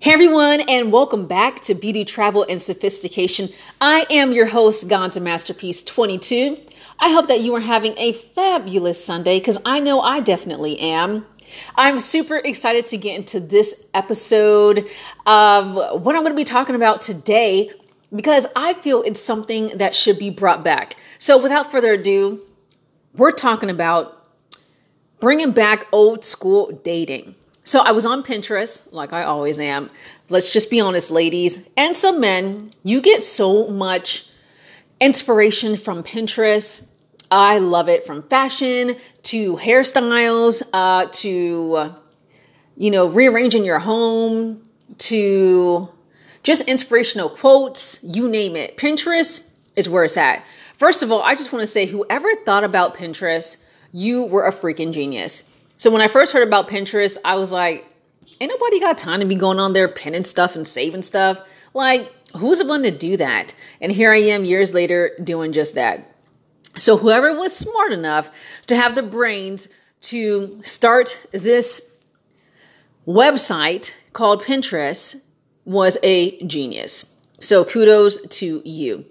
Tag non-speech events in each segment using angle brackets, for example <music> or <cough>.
Hey everyone, and welcome back to Beauty, Travel, and Sophistication. I am your host, Gonza Masterpiece 22. I hope that you are having a fabulous Sunday because I know I definitely am. I'm super excited to get into this episode of what I'm going to be talking about today because I feel it's something that should be brought back. So, without further ado, we're talking about bringing back old school dating. So I was on Pinterest, like I always am. Let's just be honest, ladies, and some men, you get so much inspiration from Pinterest. I love it from fashion to hairstyles uh, to, you know, rearranging your home to just inspirational quotes, you name it. Pinterest is where it's at. First of all, I just want to say whoever thought about Pinterest, you were a freaking genius so when I first heard about Pinterest, I was like, ain't nobody got time to be going on there pinning stuff and saving stuff. Like, who's the one to do that? And here I am years later doing just that. So whoever was smart enough to have the brains to start this website called Pinterest was a genius. So kudos to you.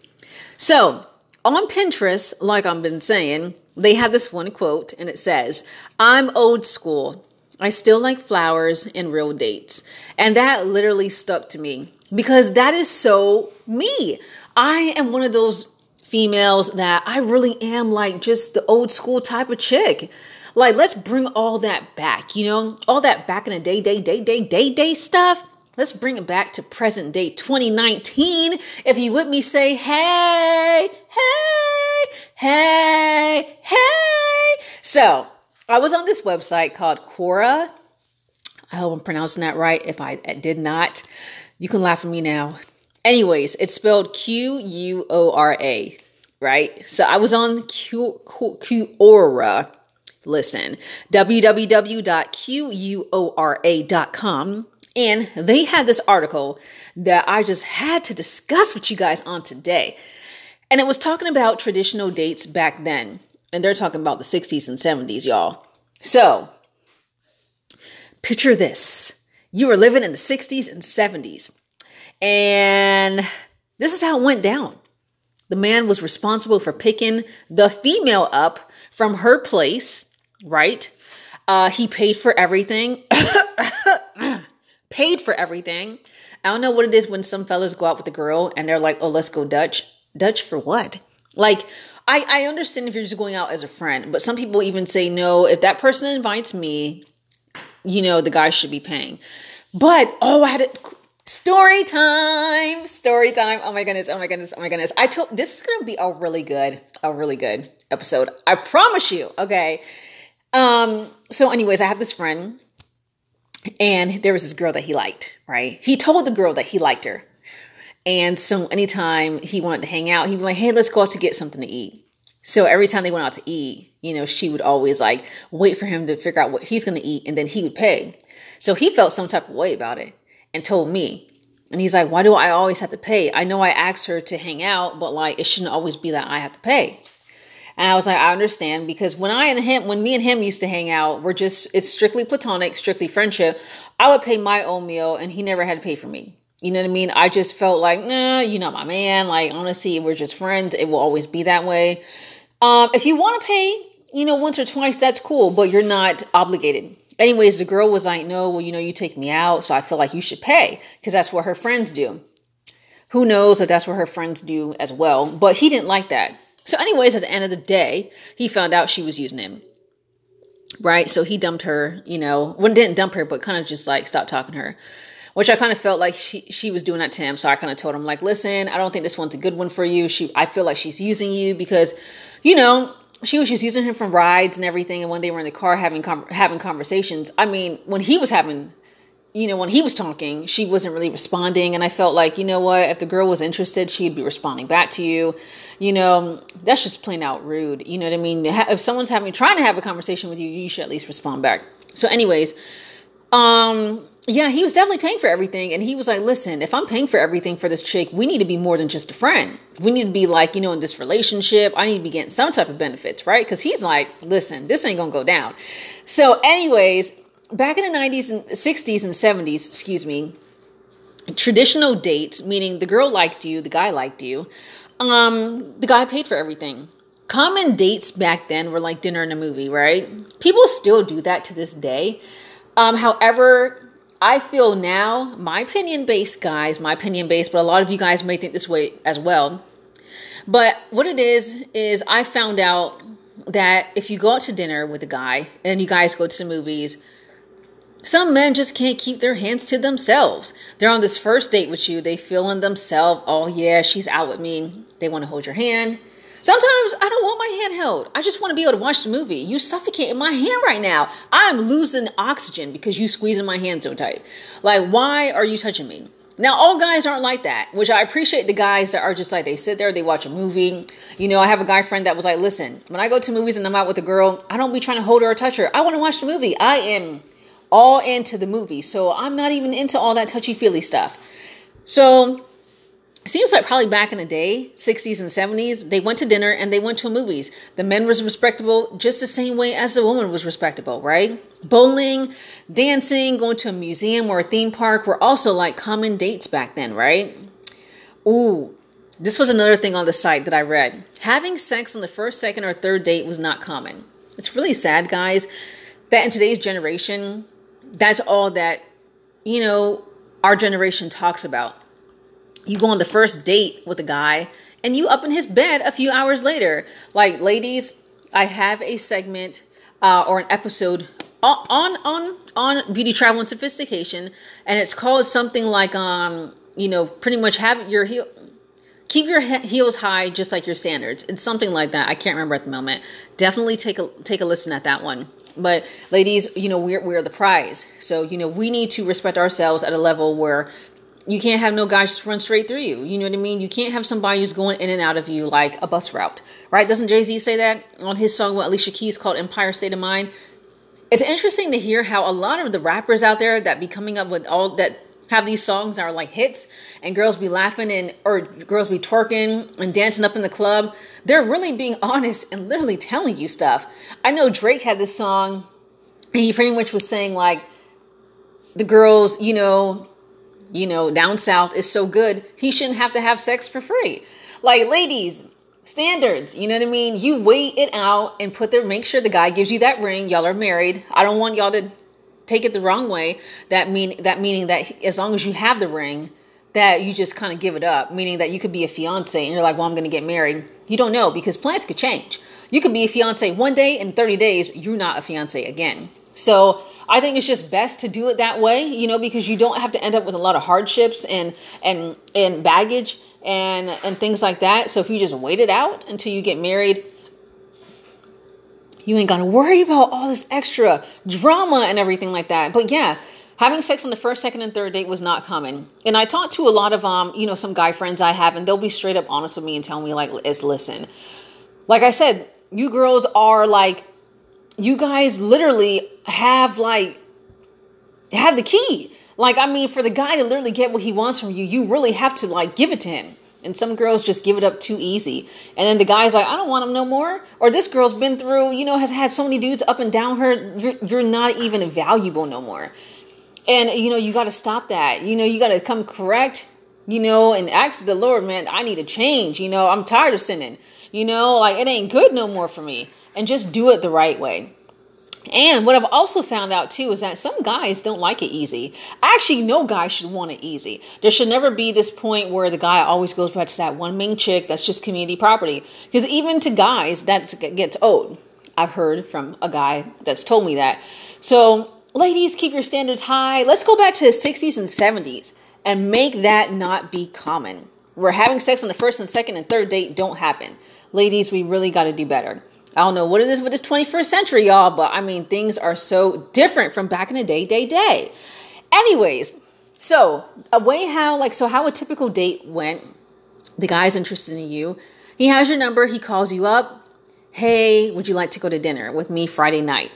So on Pinterest, like I've been saying, they have this one quote and it says, I'm old school. I still like flowers and real dates. And that literally stuck to me because that is so me. I am one of those females that I really am like just the old school type of chick. Like, let's bring all that back, you know, all that back in the day, day, day, day, day, day stuff. Let's bring it back to present day 2019. If you with me, say, hey, hey, hey, hey. So I was on this website called Quora. I hope I'm pronouncing that right. If I did not, you can laugh at me now. Anyways, it's spelled Q U O R A, right? So I was on Q, Q, Quora. Listen, www.quora.com and they had this article that I just had to discuss with you guys on today. And it was talking about traditional dates back then. And they're talking about the 60s and 70s, y'all. So, picture this you were living in the 60s and 70s. And this is how it went down. The man was responsible for picking the female up from her place, right? Uh, he paid for everything. <coughs> paid for everything. I don't know what it is when some fellas go out with a girl and they're like, oh, let's go Dutch. Dutch for what? Like, I, I understand if you're just going out as a friend, but some people even say, no, if that person invites me, you know, the guy should be paying. But, oh, I had a story time, story time. Oh my goodness, oh my goodness, oh my goodness. I told this is going to be a really good, a really good episode. I promise you. Okay. Um, so anyways, I have this friend and there was this girl that he liked, right? He told the girl that he liked her. And so anytime he wanted to hang out, he'd be like, hey, let's go out to get something to eat. So every time they went out to eat, you know, she would always like wait for him to figure out what he's going to eat and then he would pay. So he felt some type of way about it and told me. And he's like, why do I always have to pay? I know I asked her to hang out, but like it shouldn't always be that I have to pay. And I was like, I understand because when I and him, when me and him used to hang out, we're just, it's strictly platonic, strictly friendship. I would pay my own meal and he never had to pay for me. You know what I mean? I just felt like, nah, you're not my man. Like, honestly, we're just friends. It will always be that way. Um, if you want to pay, you know, once or twice, that's cool, but you're not obligated. Anyways, the girl was like, no, well, you know, you take me out, so I feel like you should pay because that's what her friends do. Who knows if that's what her friends do as well, but he didn't like that. So, anyways, at the end of the day, he found out she was using him. Right? So he dumped her, you know, when didn't dump her, but kind of just like stopped talking to her. Which I kind of felt like she she was doing that to him. So I kind of told him, like, listen, I don't think this one's a good one for you. She I feel like she's using you because, you know, she was just using him for rides and everything. And when they were in the car having having conversations, I mean, when he was having you know, when he was talking, she wasn't really responding. And I felt like, you know what, if the girl was interested, she'd be responding back to you. You know, that's just plain out rude. You know what I mean? If someone's having, trying to have a conversation with you, you should at least respond back. So, anyways, um, yeah, he was definitely paying for everything. And he was like, listen, if I'm paying for everything for this chick, we need to be more than just a friend. We need to be like, you know, in this relationship, I need to be getting some type of benefits, right? Because he's like, listen, this ain't going to go down. So, anyways, back in the 90s and 60s and 70s, excuse me, traditional dates, meaning the girl liked you, the guy liked you, um, the guy paid for everything. Common dates back then were like dinner and a movie, right? People still do that to this day. Um, however, I feel now, my opinion based, guys, my opinion based, but a lot of you guys may think this way as well. But what it is, is I found out that if you go out to dinner with a guy and you guys go to the movies, some men just can't keep their hands to themselves. They're on this first date with you. They feel in themselves, oh yeah, she's out with me. They want to hold your hand. Sometimes I don't want my hand held. I just want to be able to watch the movie. You suffocate in my hand right now. I'm losing oxygen because you squeezing my hand so tight. Like, why are you touching me? Now, all guys aren't like that, which I appreciate the guys that are just like they sit there, they watch a movie. You know, I have a guy friend that was like, listen, when I go to movies and I'm out with a girl, I don't be trying to hold her or touch her. I want to watch the movie. I am all into the movie. So I'm not even into all that touchy feely stuff. So seems like probably back in the day, 60s and 70s, they went to dinner and they went to movies. The men was respectable just the same way as the woman was respectable, right? Bowling, dancing, going to a museum or a theme park were also like common dates back then, right? Ooh, this was another thing on the site that I read. Having sex on the first, second, or third date was not common. It's really sad, guys, that in today's generation, that's all that, you know, our generation talks about you go on the first date with a guy and you up in his bed a few hours later. Like, ladies, I have a segment uh, or an episode on on on beauty travel and sophistication, and it's called something like um you know pretty much have your heel keep your heels high just like your standards. It's something like that. I can't remember at the moment. Definitely take a take a listen at that one. But ladies, you know we're we're the prize, so you know we need to respect ourselves at a level where you can't have no guy just run straight through you. You know what I mean? You can't have somebody just going in and out of you like a bus route, right? Doesn't Jay Z say that on his song with Alicia Keys called Empire State of Mind? It's interesting to hear how a lot of the rappers out there that be coming up with all that have these songs that are like hits and girls be laughing and or girls be twerking and dancing up in the club they're really being <laughs> honest and literally telling you stuff i know drake had this song and he pretty much was saying like the girls you know you know, down south is so good, he shouldn't have to have sex for free. Like, ladies, standards, you know what I mean? You wait it out and put there, make sure the guy gives you that ring. Y'all are married. I don't want y'all to take it the wrong way. That mean that meaning that as long as you have the ring, that you just kind of give it up, meaning that you could be a fiance and you're like, well, I'm going to get married. You don't know because plans could change. You could be a fiance one day and 30 days, you're not a fiance again. So I think it's just best to do it that way, you know, because you don't have to end up with a lot of hardships and and and baggage and and things like that. So if you just wait it out until you get married, you ain't to worry about all this extra drama and everything like that. But yeah, having sex on the first, second, and third date was not common. And I talked to a lot of um, you know, some guy friends I have, and they'll be straight up honest with me and tell me like, "Is listen." Like I said, you girls are like you guys literally have like have the key. Like I mean, for the guy to literally get what he wants from you, you really have to like give it to him. And some girls just give it up too easy. And then the guy's like, I don't want him no more. Or this girl's been through, you know, has had so many dudes up and down her. You're, you're not even valuable no more. And, you know, you got to stop that. You know, you got to come correct, you know, and ask the Lord, man, I need a change. You know, I'm tired of sinning. You know, like it ain't good no more for me and just do it the right way. And what I've also found out too is that some guys don't like it easy. Actually, no guy should want it easy. There should never be this point where the guy always goes back to that one main chick that's just community property. Because even to guys, that gets old. I've heard from a guy that's told me that. So, ladies, keep your standards high. Let's go back to the 60s and 70s and make that not be common. Where having sex on the first and second and third date don't happen. Ladies, we really got to do better. I don't know what it is with this 21st century, y'all, but I mean, things are so different from back in the day, day, day. Anyways, so a way how, like, so how a typical date went, the guy's interested in you. He has your number, he calls you up. Hey, would you like to go to dinner with me Friday night?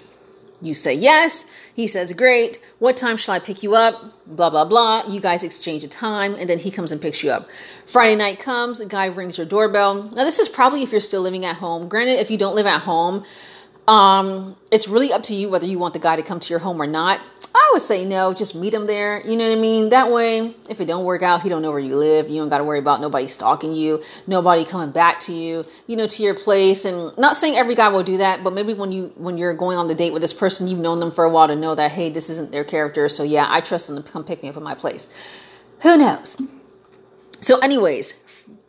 You say yes. He says, Great. What time shall I pick you up? Blah, blah, blah. You guys exchange a time, and then he comes and picks you up. Friday night comes, a guy rings your doorbell. Now, this is probably if you're still living at home. Granted, if you don't live at home, um, it's really up to you whether you want the guy to come to your home or not. I would say no, just meet him there. You know what I mean? That way, if it don't work out, he don't know where you live. You don't got to worry about nobody stalking you, nobody coming back to you, you know, to your place. And not saying every guy will do that, but maybe when you when you're going on the date with this person, you've known them for a while to know that hey, this isn't their character. So yeah, I trust them to come pick me up at my place. Who knows? So, anyways,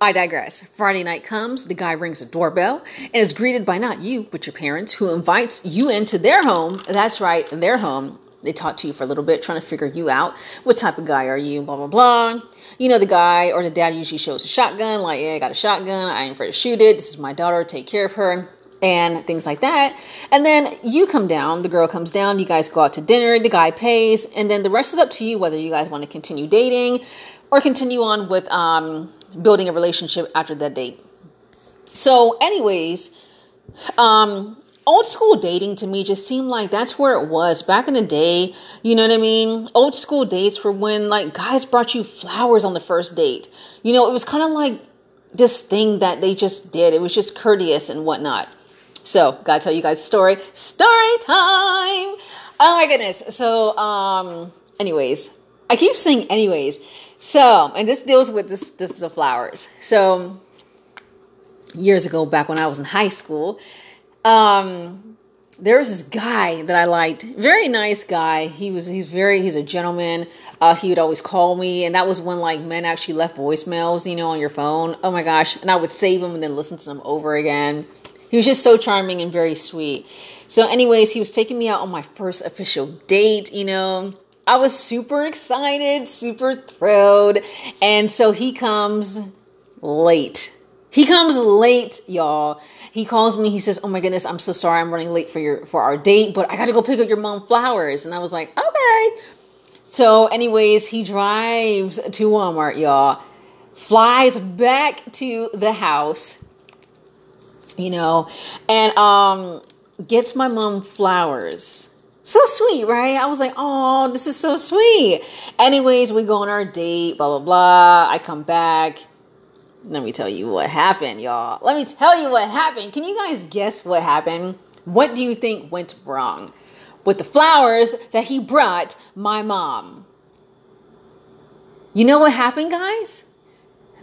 I digress. Friday night comes, the guy rings a doorbell and is greeted by not you, but your parents, who invites you into their home. That's right, their home. They talk to you for a little bit, trying to figure you out. What type of guy are you? Blah, blah, blah. You know, the guy or the dad usually shows a shotgun, like, yeah, I got a shotgun. I ain't afraid to shoot it. This is my daughter. Take care of her. And things like that. And then you come down, the girl comes down, you guys go out to dinner, the guy pays, and then the rest is up to you whether you guys want to continue dating or continue on with um, building a relationship after that date. So, anyways, um, old school dating to me just seemed like that's where it was back in the day. You know what I mean? Old school dates were when like guys brought you flowers on the first date. You know, it was kind of like this thing that they just did. It was just courteous and whatnot. So, gotta tell you guys a story. Story time! Oh my goodness. So, um, anyways, I keep saying anyways. So, and this deals with this, the, the flowers. So, years ago, back when I was in high school, um, there was this guy that I liked. Very nice guy. He was he's very he's a gentleman. Uh, he would always call me, and that was when like men actually left voicemails, you know, on your phone. Oh my gosh! And I would save them and then listen to them over again. He was just so charming and very sweet. So, anyways, he was taking me out on my first official date. You know, I was super excited, super thrilled, and so he comes late. He comes late, y'all. He calls me. He says, "Oh my goodness, I'm so sorry. I'm running late for your for our date, but I got to go pick up your mom flowers." And I was like, "Okay." So, anyways, he drives to Walmart, y'all. Flies back to the house, you know, and um gets my mom flowers. So sweet, right? I was like, "Oh, this is so sweet." Anyways, we go on our date, blah blah blah. I come back let me tell you what happened, y'all. Let me tell you what happened. Can you guys guess what happened? What do you think went wrong with the flowers that he brought my mom? You know what happened, guys?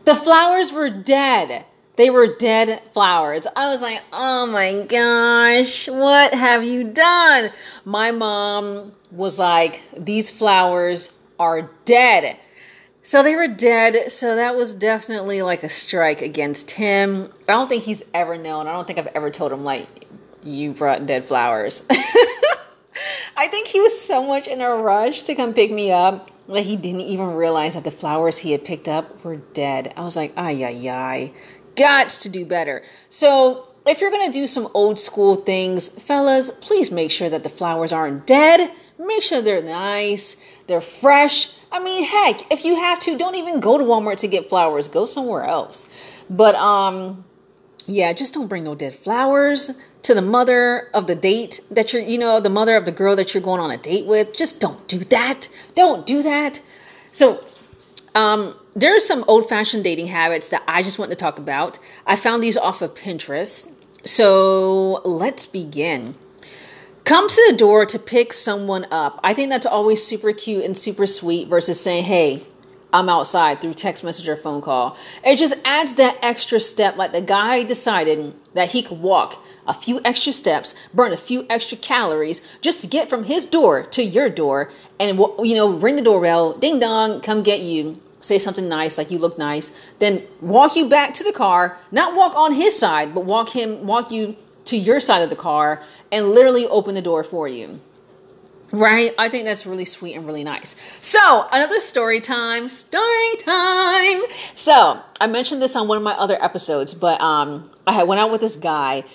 The flowers were dead. They were dead flowers. I was like, oh my gosh, what have you done? My mom was like, these flowers are dead. So they were dead. So that was definitely like a strike against him. I don't think he's ever known. I don't think I've ever told him, like, you brought dead flowers. <laughs> I think he was so much in a rush to come pick me up that he didn't even realize that the flowers he had picked up were dead. I was like, ay, ay, ay. Gots to do better. So if you're going to do some old school things, fellas, please make sure that the flowers aren't dead. Make sure they're nice, they're fresh, I mean, heck, if you have to, don't even go to Walmart to get flowers. Go somewhere else. But um yeah, just don't bring no dead flowers to the mother of the date that you're, you know, the mother of the girl that you're going on a date with. Just don't do that. Don't do that. So, um, there are some old fashioned dating habits that I just want to talk about. I found these off of Pinterest. So, let's begin come to the door to pick someone up. I think that's always super cute and super sweet versus saying, hey, I'm outside through text message or phone call. It just adds that extra step. Like the guy decided that he could walk a few extra steps, burn a few extra calories just to get from his door to your door and, you know, ring the doorbell, ding dong, come get you. Say something nice, like you look nice, then walk you back to the car, not walk on his side, but walk him, walk you to your side of the car and literally open the door for you. Right? I think that's really sweet and really nice. So, another story time. Story time. So, I mentioned this on one of my other episodes, but um, I had went out with this guy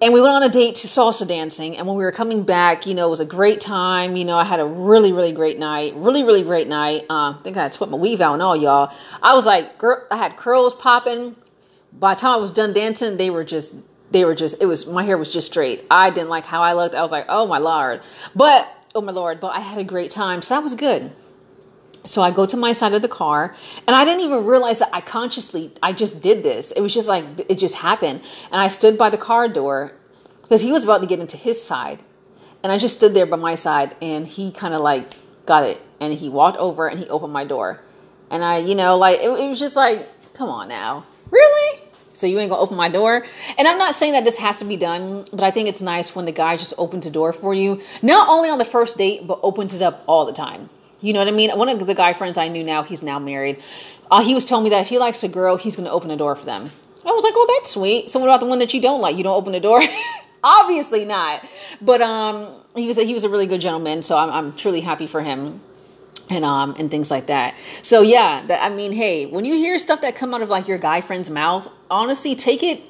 and we went on a date to salsa dancing. And when we were coming back, you know, it was a great time. You know, I had a really, really great night. Really, really great night. Uh, I think I had swept my weave out and all, y'all. I was like, girl, I had curls popping. By the time I was done dancing, they were just they were just it was my hair was just straight i didn't like how i looked i was like oh my lord but oh my lord but i had a great time so that was good so i go to my side of the car and i didn't even realize that i consciously i just did this it was just like it just happened and i stood by the car door because he was about to get into his side And I just stood there by my side and he kind of like got it. And he walked over and he opened my door. And I, you know, like, it, it was just like, come on now. Really? So you ain't gonna open my door? And I'm not saying that this has to be done, but I think it's nice when the guy just opens the door for you. Not only on the first date, but opens it up all the time. You know what I mean? One of the guy friends I knew now, he's now married. Uh, he was telling me that if he likes a girl, he's gonna open the door for them. I was like, oh, that's sweet. So what about the one that you don't like? You don't open the door? <laughs> Obviously not. But um, he was a, he was a really good gentleman, so I'm, I'm truly happy for him and um and things like that. So yeah, that, I mean, hey, when you hear stuff that come out of like your guy friend's mouth, honestly, take it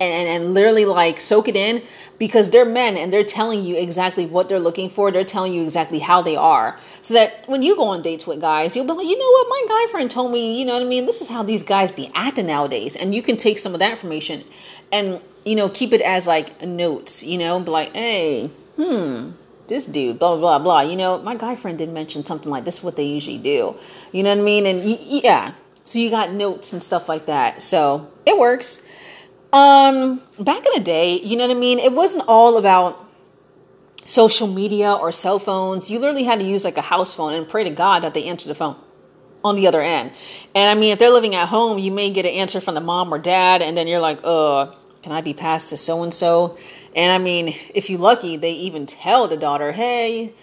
and, and literally like soak it in because they're men and they're telling you exactly what they're looking for. They're telling you exactly how they are. So that when you go on dates with guys, you'll be like, you know what, my guy friend told me, you know what I mean? This is how these guys be acting nowadays. And you can take some of that information and, you know, keep it as like notes, you know, be like, hey, hmm, this dude, blah, blah, blah, You know, my guy friend did mention something like this is what they usually do. You know what I mean? And yeah, so you got notes and stuff like that. So it works. Um, back in the day, you know what I mean? It wasn't all about social media or cell phones. You literally had to use like a house phone and pray to God that they answer the phone on the other end. And I mean, if they're living at home, you may get an answer from the mom or dad, and then you're like, uh, can I be passed to so and so? And I mean, if you're lucky, they even tell the daughter, hey,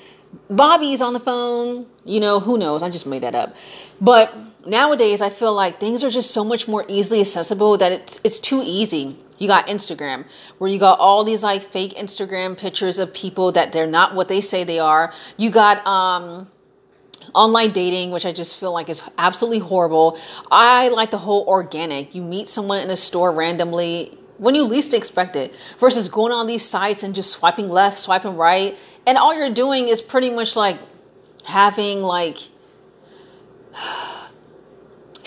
Bobby's on the phone. You know, who knows? I just made that up. But nowadays I feel like things are just so much more easily accessible that it's it's too easy. You got Instagram, where you got all these like fake Instagram pictures of people that they're not what they say they are. You got um online dating, which I just feel like is absolutely horrible. I like the whole organic. You meet someone in a store randomly when you least expect it versus going on these sites and just swiping left, swiping right. And all you're doing is pretty much like having like <sighs>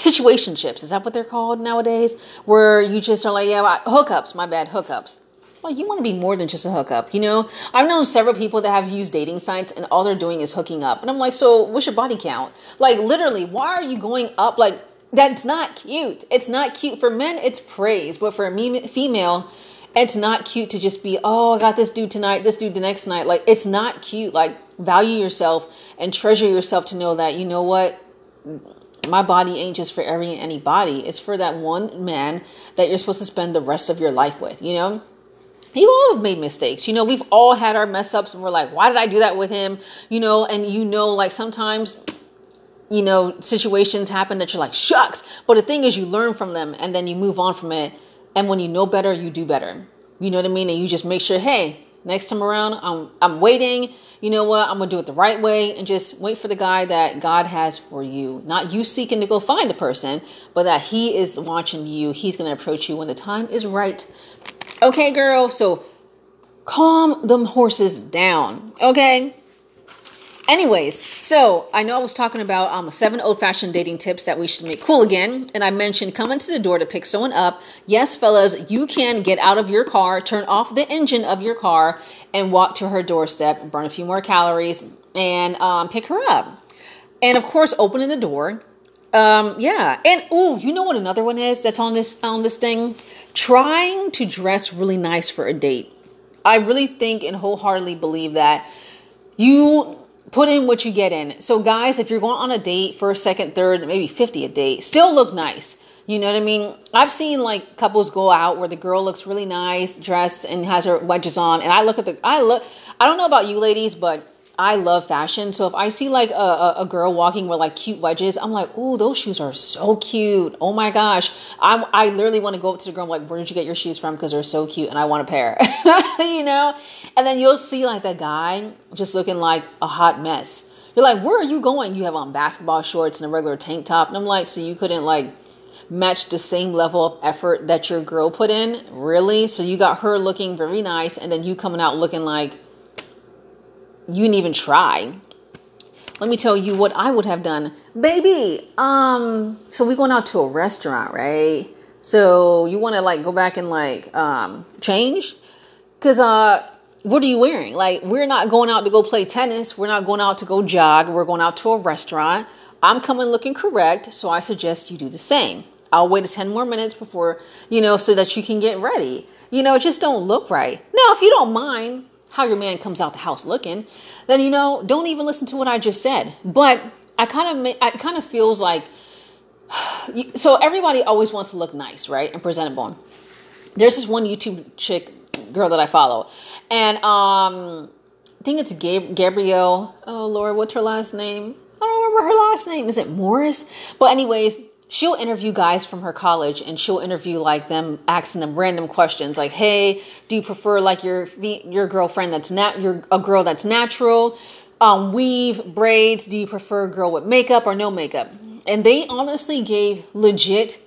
situationships. Is that what they're called nowadays? Where you just are like, yeah, hookups. My bad, hookups. Well, you want to be more than just a hookup, you know? I've known several people that have used dating sites and all they're doing is hooking up. And I'm like, so what's your body count? Like, literally, why are you going up? Like, that's not cute. It's not cute. For men, it's praise. But for a female, it's not cute to just be, oh, I got this dude tonight, this dude the next night. Like, it's not cute. Like, value yourself and treasure yourself to know that, you know what? My body ain't just for every and anybody. It's for that one man that you're supposed to spend the rest of your life with, you know? You all have made mistakes. You know, we've all had our mess ups and we're like, why did I do that with him? You know, and you know, like sometimes, you know, situations happen that you're like, shucks. But the thing is, you learn from them and then you move on from it. And when you know better, you do better. You know what I mean? And you just make sure, hey, next time around, I'm, I'm waiting you know what, I'm to do it the right way and just wait for the guy that God has for you. Not you seeking to go find the person, but that He is watching you. He's to approach you when the time is right. Okay, girl, so calm them horses down, okay? Anyways, so I know I was talking about um, seven old fashioned dating tips that we should make cool again. And I mentioned coming to the door to pick someone up. Yes, fellas, you can get out of your car, turn off the engine of your car, and walk to her doorstep, burn a few more calories, and um, pick her up. And of course, opening the door. Um, yeah. And oh, you know what another one is that's on this on this thing? Trying to dress really nice for a date. I really think and wholeheartedly believe that you put in what you get in. So, guys, if you're going on a date, first, second, third, maybe 50 a date, still look nice. You know what I mean? I've seen like couples go out where the girl looks really nice, dressed, and has her wedges on. And I look at the, I look, I don't know about you ladies, but I love fashion. So if I see like a, a, a, girl walking with like cute wedges, I'm like, oh, those shoes are so cute. Oh my gosh. I'm, I literally want to go up to the girl, I'm like, where did you get your shoes from? Because they're so cute and I want a pair, <laughs> you know? And then you'll see like that guy just looking like a hot mess. You're like, where are you going? You have on basketball shorts and a regular tank top. And I'm like, so you couldn't like match the same level of effort that your girl put in? Really? So you got her looking very nice and then you coming out looking like, you didn't even try. Let me tell you what I would have done. Baby, um, so we going out to a restaurant, right? So you want to like go back and like um change? Cuz uh what are you wearing? Like we're not going out to go play tennis, we're not going out to go jog, we're going out to a restaurant. I'm coming looking correct, so I suggest you do the same. I'll wait 10 more minutes before, you know, so that you can get ready. You know, just don't look right. Now, if you don't mind, how your man comes out the house looking, then you know, don't even listen to what I just said. But I kind of, I kind of feels like, <sighs> so everybody always wants to look nice, right, and presentable. There's this one YouTube chick girl that I follow, and um, I think it's Gab- Gabrielle. Oh Lord, what's her last name? I don't remember her last name. Is it Morris? But anyways, she'll interview guys from her college and she'll interview like them asking them random questions like hey do you prefer like your your girlfriend that's not your a girl that's natural um, weave braids do you prefer a girl with makeup or no makeup and they honestly gave legit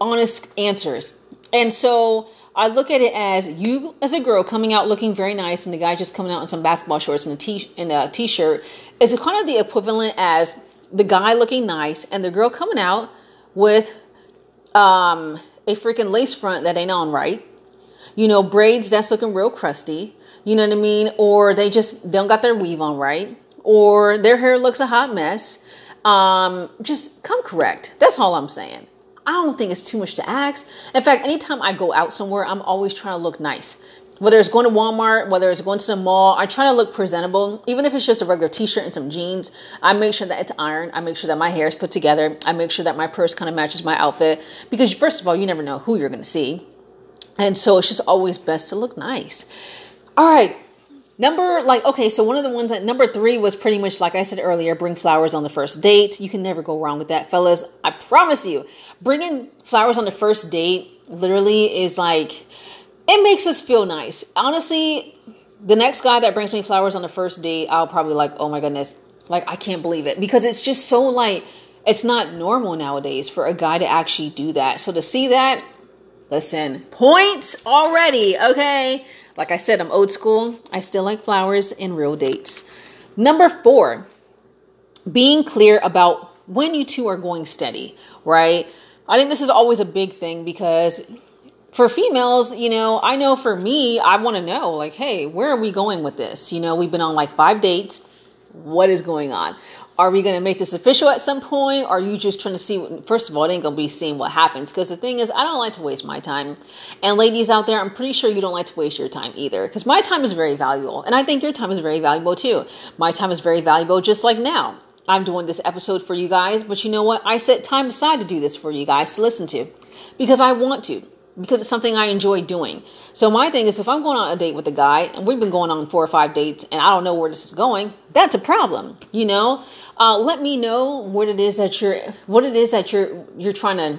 honest answers and so I look at it as you as a girl coming out looking very nice and the guy just coming out in some basketball shorts and a t and a t-shirt is kind of the equivalent as the guy looking nice and the girl coming out with um, a freaking lace front that ain't on right. You know, braids that's looking real crusty. You know what I mean? Or they just don't got their weave on right. Or their hair looks a hot mess. Um, just come correct. That's all I'm saying. I don't think it's too much to ask. In fact, anytime I go out somewhere, I'm always trying to look nice whether it's going to Walmart, whether it's going to the mall, I try to look presentable. Even if it's just a regular t-shirt and some jeans, I make sure that it's ironed. I make sure that my hair is put together. I make sure that my purse kind of matches my outfit because first of all, you never know who you're going to see. And so it's just always best to look nice. All right. Number like okay, so one of the ones that number 3 was pretty much like I said earlier, bring flowers on the first date. You can never go wrong with that, fellas. I promise you. Bringing flowers on the first date literally is like it makes us feel nice. Honestly, the next guy that brings me flowers on the first date, I'll probably like, oh my goodness, like I can't believe it because it's just so like it's not normal nowadays for a guy to actually do that. So to see that, listen, points already, okay? Like I said, I'm old school. I still like flowers and real dates. Number four, being clear about when you two are going steady, right? I think this is always a big thing because for females, you know, I know for me, I want to know, like, hey, where are we going with this? You know, we've been on like five dates. What is going on? Are we going to make this official at some point? Or are you just trying to see? What, first of all, it ain't going to be seeing what happens. Because the thing is, I don't like to waste my time. And ladies out there, I'm pretty sure you don't like to waste your time either. Because my time is very valuable. And I think your time is very valuable too. My time is very valuable, just like now. I'm doing this episode for you guys. But you know what? I set time aside to do this for you guys to listen to. Because I want to because it's something I enjoy doing. So my thing is if I'm going on a date with a guy and we've been going on four or five dates and I don't know where this is going, that's a problem. You know, uh, let me know what it is that you're, what it is that you're, you're trying to,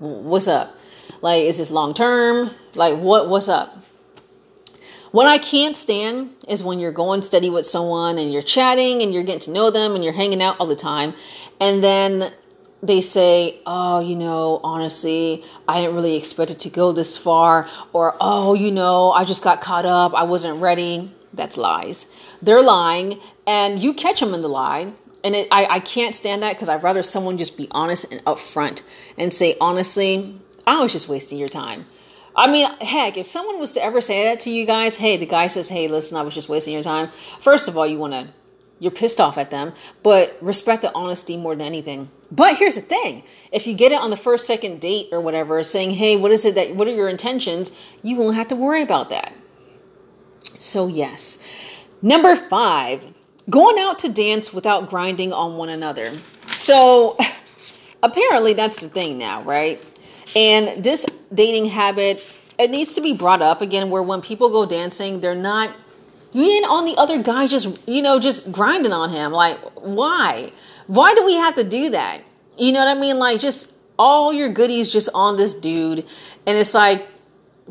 what's up? Like, is this long term? Like, what, what's up? What I can't stand is when you're going steady with someone and you're chatting and you're getting to know them and you're hanging out all the time. And then they say, oh, you know, honestly, I didn't really expect it to go this far, or oh, you know, I just got caught up, I wasn't ready. That's lies. They're lying, and you catch them in the lie. And it, I, I can't stand that because I'd rather someone just be honest and upfront and say, honestly, I was just wasting your time. I mean, heck, if someone was to ever say that to you guys, hey, the guy says, hey, listen, I was just wasting your time. First of all, you want to you're pissed off at them, but respect the honesty more than anything. But here's the thing if you get it on the first, second date or whatever, saying, hey, what is it that, what are your intentions? You won't have to worry about that. So, yes. Number five, going out to dance without grinding on one another. So, <laughs> apparently, that's the thing now, right? And this dating habit, it needs to be brought up again where when people go dancing, they're not you on the other guy just, you know, just grinding on him. Like, why? Why do we have to do that? You know what I mean? Like, just all your goodies just on this dude. And it's like,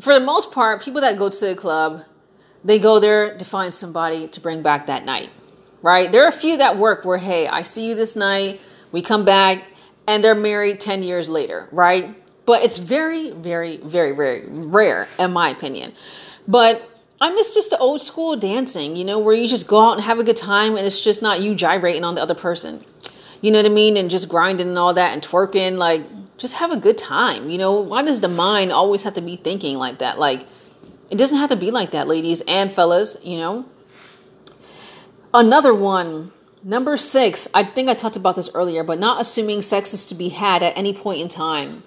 for the most part, people that go to the club, they go there to find somebody to bring back that night, right? There are a few that work where, hey, I see you this night, we come back, and they're married 10 years later, right? But it's very, very, very, very rare, in my opinion. But I miss just the old school dancing, you know, where you just go out and have a good time and it's just not you gyrating on the other person. You know what I mean? And just grinding and all that and twerking. Like, just have a good time. You know, why does the mind always have to be thinking like that? Like, it doesn't have to be like that, ladies and fellas, you know? Another one, number six, I think I talked about this earlier, but not assuming sex is to be had at any point in time.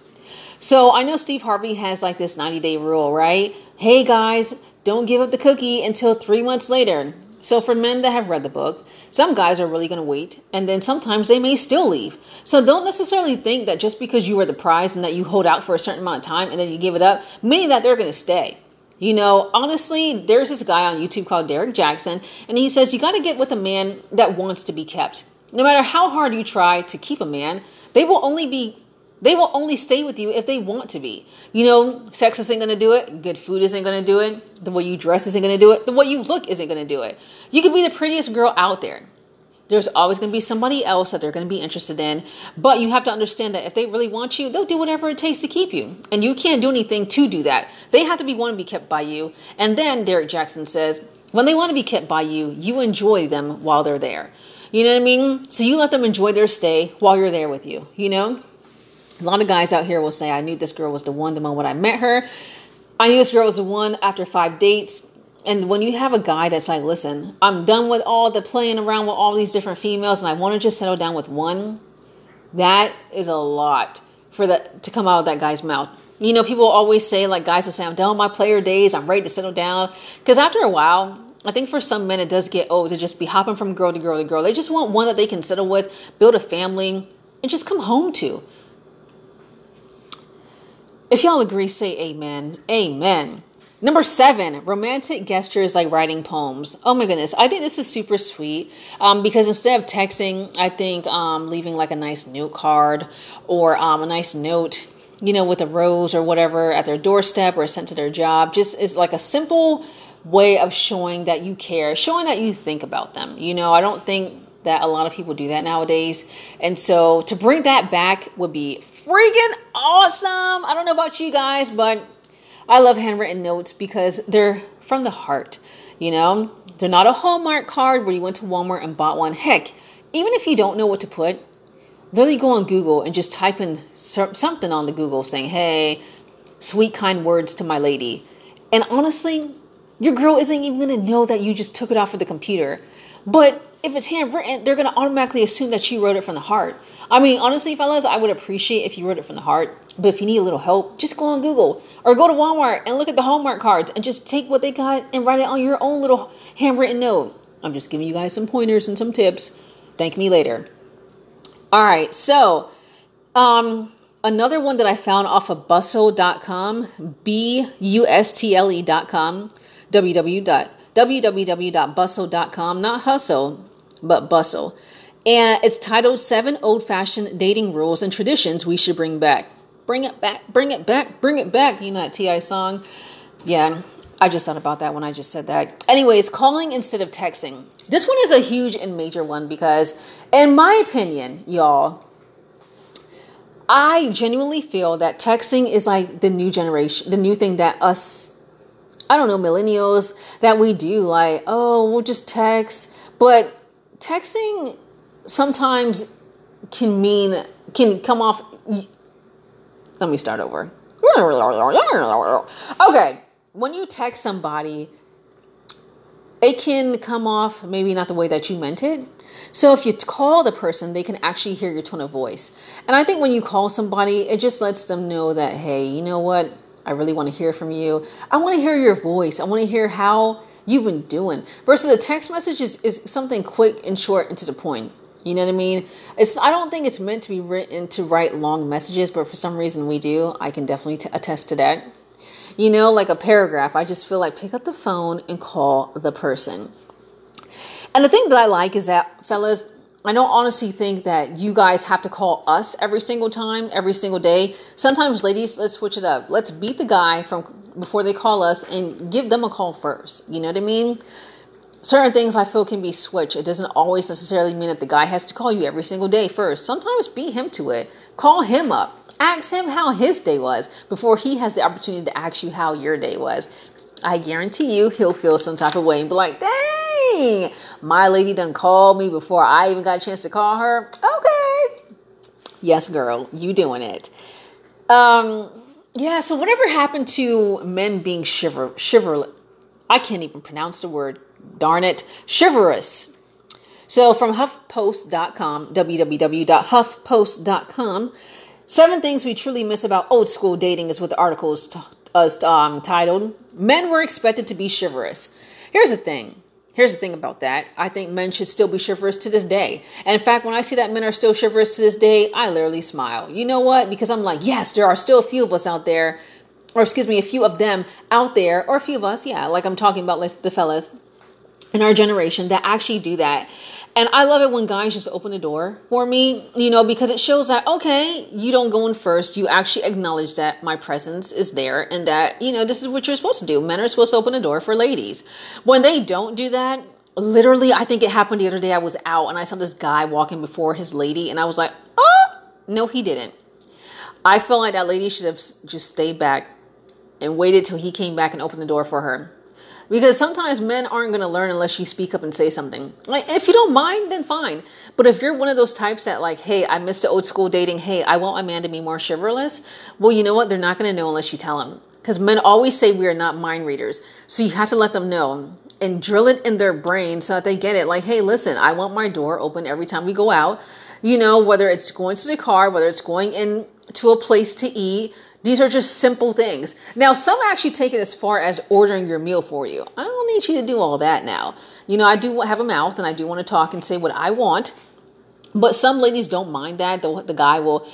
So I know Steve Harvey has like this 90 day rule, right? Hey guys, don't give up the cookie until three months later. So, for men that have read the book, some guys are really going to wait, and then sometimes they may still leave. So, don't necessarily think that just because you are the prize and that you hold out for a certain amount of time and then you give it up, meaning that they're going to stay. You know, honestly, there's this guy on YouTube called Derrick Jaxn, and he says you got to get with a man that wants to be kept. No matter how hard you try to keep a man, they will only be they will only stay with you if they want to be. You know, sex isn't going to do it. Good food isn't going to do it. The way you dress isn't going to do it. The way you look isn't going to do it. You could be the prettiest girl out there. There's always going to be somebody else that they're going to be interested in. But you have to understand that if they really want you, they'll do whatever it takes to keep you. And you can't do anything to do that. They have to be want to be kept by you. And then Derrick Jaxn says, when they want to be kept by you, you enjoy them while they're there. You know what I mean? So you let them enjoy their stay while you're there with you, you know? A lot of guys out here will say, I knew this girl was the one the moment I met her. I knew this girl was the one after five dates. And when you have a guy that's like, listen, I'm done with all the playing around with all these different females and I want to just settle down with one, that is a lot for that to come out of that guy's mouth. You know, people always say, like, guys will say, I'm done with my player days, I'm ready to settle down. Because after a while, I think for some men, it does get old to just be hopping from girl to girl to girl. They just want one that they can settle with, build a family, and just come home to. If y'all agree, say amen. Amen. Number seven, romantic gestures like writing poems. Oh my goodness, I think this is super sweet um, because instead of texting, I think um, leaving like a nice note card or um, a nice note, you know, with a rose or whatever at their doorstep or sent to their job, just is like a simple way of showing that you care, showing that you think about them. You know, I don't think that a lot of people do that nowadays. And so to bring that back would be freaking awesome. I don't know about you guys, but I love handwritten notes because they're from the heart. You know, they're not a Hallmark card where you went to Walmart and bought one. Heck, even if you don't know what to put, literally go on Google and just type in something on the Google saying, hey, sweet, kind words to my lady. And honestly, your girl isn't even to know that you just took it off of the computer. But if it's handwritten, they're going to automatically assume that you wrote it from the heart. I mean, honestly, fellas, I would appreciate if you wrote it from the heart. But if you need a little help, just go on Google or go to Walmart and look at the Hallmark cards and just take what they got and write it on your own little handwritten note. I'm just giving you guys some pointers and some tips. Thank me later. All right, so um, another one that I found off of bustle.com, B U S T L E.com, www www.bustle.com, not hustle, but bustle. And it's titled Seven Old Fashioned Dating Rules and Traditions We Should Bring Back. Bring it back, bring it back, bring it back. You know that T.I. song? Yeah, I just thought about that when I just said that. Anyways, calling instead of texting. This one is a huge and major one because, in my opinion, y'all, I genuinely feel that texting is like the new generation, the new thing that us I don't know, millennials that we do. Like, oh, we'll just text. But texting sometimes can mean, can come off. Let me start over. Okay. When you text somebody, it can come off maybe not the way that you meant it. So if you call the person, they can actually hear your tone of voice. And I think when you call somebody, it just lets them know that, hey, you know what? I really want to hear from you. I want to hear your voice. I want to hear how you've been doing. Versus a text message is, is something quick and short and to the point. You know what I mean? It's I don't think it's meant to be written to write long messages, but for some reason we do. I can definitely t- attest to that. You know, like a paragraph, I just feel like pick up the phone and call the person. And the thing that I like is that, fellas, I don't honestly think that you guys have to call us every single time, every single day. Sometimes, ladies, let's switch it up. Let's beat the guy from before they call us and give them a call first. You know what I mean? Certain things I feel can be switched. It doesn't always necessarily mean that the guy has to call you every single day first. Sometimes beat him to it. Call him up. Ask him how his day was before he has the opportunity to ask you how your day was. I guarantee you he'll feel some type of way and be like, dang my lady done called me before I even got a chance to call her. Okay. Yes, girl, you doing it. Um, yeah, so whatever happened to men being shiver shiver I can't even pronounce the word. Darn it. Chivalrous. So from HuffPost.com, www.huffpost.com, seven things we truly miss about old school dating is what the article is, t- um, titled "Men Were Expected to Be Chivalrous." Here's the thing. Here's the thing about that. I think men should still be chivalrous to this day. And in fact, when I see that men are still chivalrous to this day, I literally smile. You know what? Because I'm like, yes, there are still a few of us out there, or excuse me, a few of them out there, or a few of us, yeah, like I'm talking about like the fellas in our generation that actually do that. And I love it when guys just open the door for me, you know, because it shows that, okay, you don't go in first. You actually acknowledge that my presence is there and that, you know, this is what you're supposed to do. Men are supposed to open the door for ladies. When they don't do that, literally, I think it happened the other day. I was out and I saw this guy walking before his lady, and I was like, oh, no, he didn't. I felt like that lady should have just stayed back and waited till he came back and opened the door for her because sometimes men aren't going to learn unless you speak up and say something. Like, if you don't mind, then fine. But if you're one of those types that, like, hey, I missed the old school dating, hey, I want my man to be more chivalrous, well, you know what? They're not going to know unless you tell them. Because men always say we are not mind readers. So you have to let them know and drill it in their brain so that they get it. Like, hey, listen, I want my door open every time we go out. You know, whether it's going to the car, whether it's going in to a place to eat, these are just simple things. Now, some actually take it as far as ordering your meal for you. I don't need you to do all that now. You know, I do have a mouth and I do want to talk and say what I want. But some ladies don't mind that. The, the guy will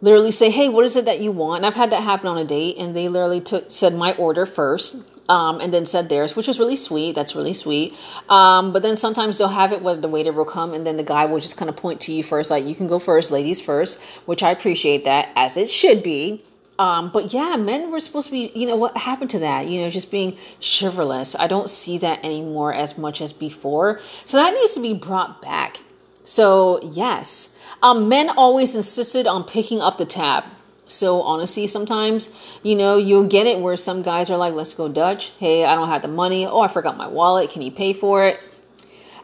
literally say, "Hey, what is it that you want?" And I've had that happen on a date, and they literally took said my order first, um, and then said theirs, which was really sweet. That's really sweet. Um, but then sometimes they'll have it where the waiter will come, and then the guy will just kind of point to you first, like you can go first, ladies first, which I appreciate that as it should be. Um, but yeah, men were supposed to be, you know, what happened to that? You know, just being chivalrous. I don't see that anymore as much as before. So that needs to be brought back. So, yes, um, men always insisted on picking up the tab. So, honestly, sometimes, you know, you'll get it where some guys are like, let's go Dutch. Hey, I don't have the money. Oh, I forgot my wallet. Can you pay for it?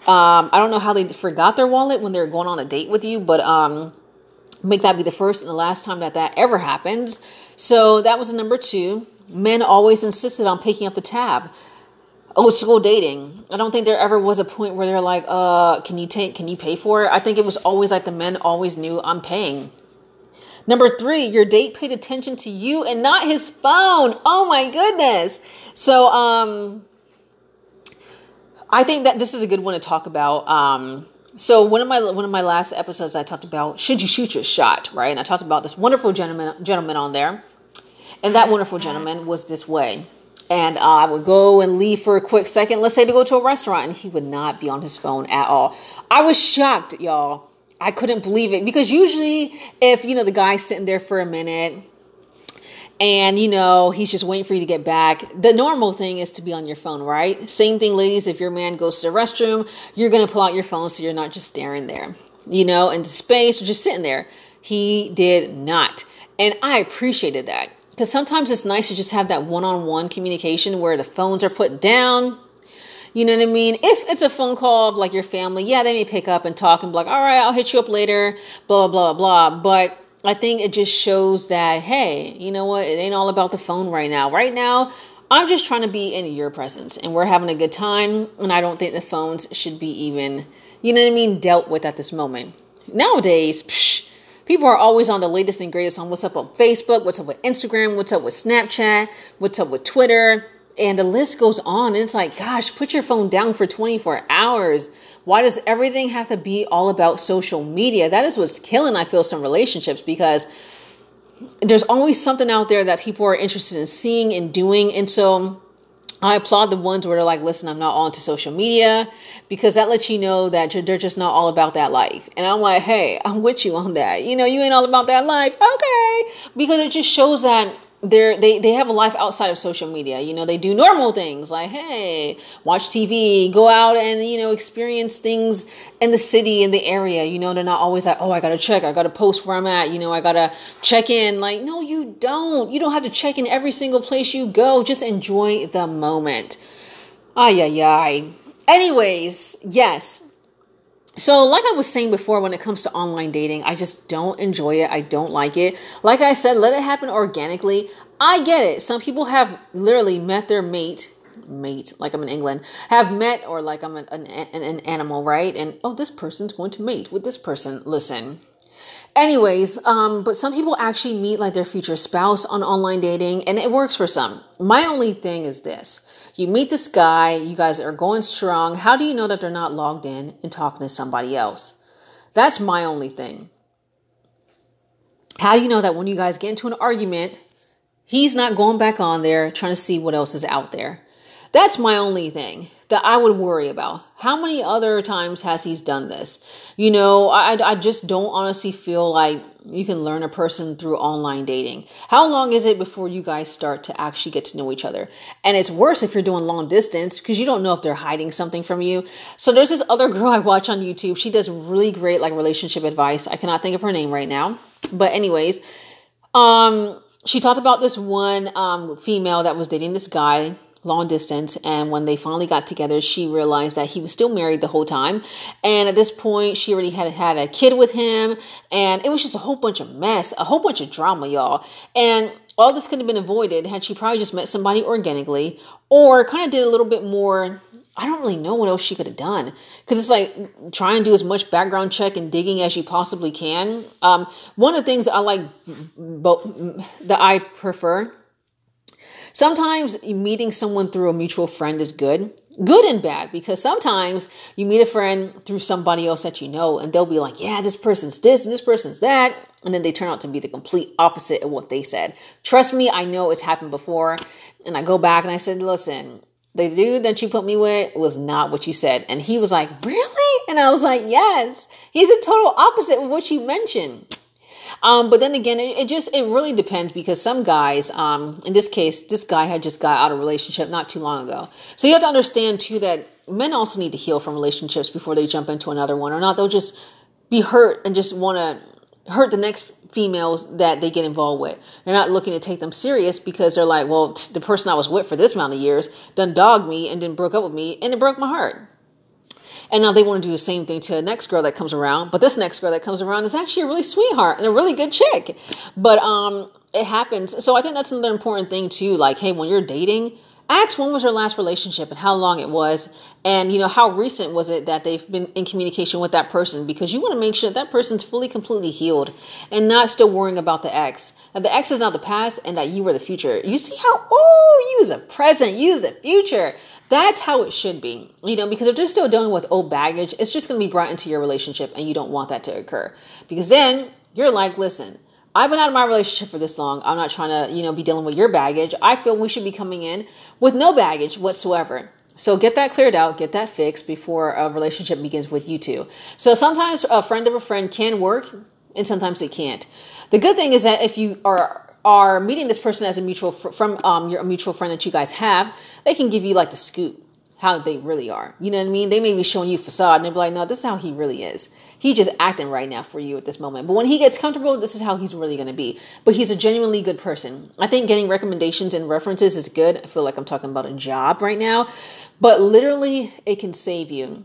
Um, I don't know how they forgot their wallet when they're going on a date with you, but um, make that be the first and the last time that that ever happens. So that was number two. Men always insisted on picking up the tab. Old school dating. I don't think there ever was a point where they're like, uh, can you take, can you pay for it? I think it was always like the men always knew I'm paying. Number three, your date paid attention to you and not his phone. Oh my goodness. So, um, I think that this is a good one to talk about. Um, so one of my one of my last episodes, I talked about should you shoot your shot, right? And I talked about this wonderful gentleman gentleman on there, and that wonderful gentleman was this way. And uh, I would go and leave for a quick second, let's say to go to a restaurant, and he would not be on his phone at all. I was shocked, y'all. I couldn't believe it because usually, if you know the guy's sitting there for a minute, and you know he's just waiting for you to get back. The normal thing is to be on your phone right? Same thing ladies if your man goes to the restroom you're going to pull out your phone so you're not just staring there you know into space or just sitting there. He did not. And i appreciated that. Because sometimes it's nice to just have that one-on-one communication where the phones are put down you know what I mean? If it's a phone call of like your family, yeah, they may pick up and talk and be like, all right, I'll hit you up later, blah, blah, blah, blah. But I think it just shows that, hey, you know what? It ain't all about the phone right now. Right now, I'm just trying to be in your presence and we're having a good time. And I don't think the phones should be even, you know what I mean, dealt with at this moment. Nowadays, psh, people are always on the latest and greatest on what's up on Facebook, what's up with Instagram, what's up with Snapchat, what's up with Twitter. And the list goes on. And it's like, gosh, put your phone down for 24 hours. Why does everything have to be all about social media? That is what's killing, I feel, some relationships because there's always something out there that people are interested in seeing and doing. And so I applaud the ones where they're like, listen, I'm not all into social media because that lets you know that they're just not all about that life. And I'm like, hey, I'm with you on that. You know, you ain't all about that life. Okay. Because it just shows that they're they they have a life outside of social media. You know they do normal things like hey watch tv go out and you know experience things in the city in the area. You know they're not always like oh i gotta check i gotta post where i'm at you know i gotta check in. Like no you don't. You don't have to check in every single place you go. Just enjoy the moment. Ay ay ay. Anyways yes so, like I was saying before, when it comes to online dating, I just don't enjoy it. I don't like it. Like I said, let it happen organically. I get it. Some people have literally met their mate, mate, like I'm in England, have met, or like I'm an, an, an animal, right? And oh, this person's going to mate with this person. Listen, Anyways, um, but some people actually meet like their future spouse on online dating and it works for some. My only thing is this. You meet this guy, you guys are going strong. How do you know that they're not logged in and talking to somebody else? That's my only thing. How do you know that when you guys get into an argument, he's not going back on there trying to see what else is out there? That's my only thing that I would worry about. How many other times has he done this? You know, I, I just don't honestly feel like you can learn a person through online dating. How long is it before you guys start to actually get to know each other? And it's worse if you're doing long distance because you don't know if they're hiding something from you. So there's this other girl I watch on YouTube. She does really great like relationship advice. I cannot think of her name right now. But anyways, um she talked about this one um female that was dating this guy long distance. And when they finally got together, she realized that he was still married the whole time. And at this point, she already had had a kid with him. And it was just a whole bunch of mess, a whole bunch of drama, y'all. And all this could have been avoided had she probably just met somebody organically or kind of did a little bit more. I don't really know what else she could have done because it's like try and do as much background check and digging as you possibly can. Um, one of the things that I like, that I prefer Sometimes meeting someone through a mutual friend is good, good and bad, because sometimes you meet a friend through somebody else that you know, and they'll be like, yeah, this person's this and this person's that. And then they turn out to be the complete opposite of what they said. Trust me, I know it's happened before. And I go back and I said, listen, the dude that you put me with was not what you said. And he was like, really? And I was like, yes, he's a total opposite of what you mentioned. Um, but then again, it, it, just it really depends because some guys, um, in this case, this guy had just got out of relationship not too long ago. So you have to understand too that men also need to heal from relationships before they jump into another one, or not they'll just be hurt and just want to hurt the next females that they get involved with. They're not looking to take them serious because they're like, well, the person I was with for this amount of years done dogged me and then broke up with me and it broke my heart. And now they want to do the same thing to the next girl that comes around. But this next girl that comes around is actually a really sweetheart and a really good chick. But um, it happens. So I think that's another important thing too. Like, hey, when you're dating, ask when was your last relationship and how long it was and you know how recent was it that they've been in communication with that person because you want to make sure that, that person's fully completely healed and not still worrying about the ex that the ex is not the past and that you were the future you see how oh you is a present you the future that's how it should be, you know, because if they're still dealing with old baggage, it's just going to be brought into your relationship and you don't want that to occur. Because then you're like, listen, I've been out of my relationship for this long. I'm not trying to, you know, be dealing with your baggage. I feel we should be coming in with no baggage whatsoever. So get that cleared out, get that fixed before a relationship begins with you two. So sometimes a friend of a friend can work and sometimes they can't. The good thing is that if you are are meeting this person as a mutual fr- from um, your mutual friend that you guys have, they can give you like the scoop how they really are. You know what I mean? They may be showing you facade and they'll be like, no, this is how he really is. He's just acting right now for you at this moment. But when he gets comfortable, this is how he's really going to be. But he's a genuinely good person. I think getting recommendations and references is good. I feel like I'm talking about a job right now. But literally, it can save you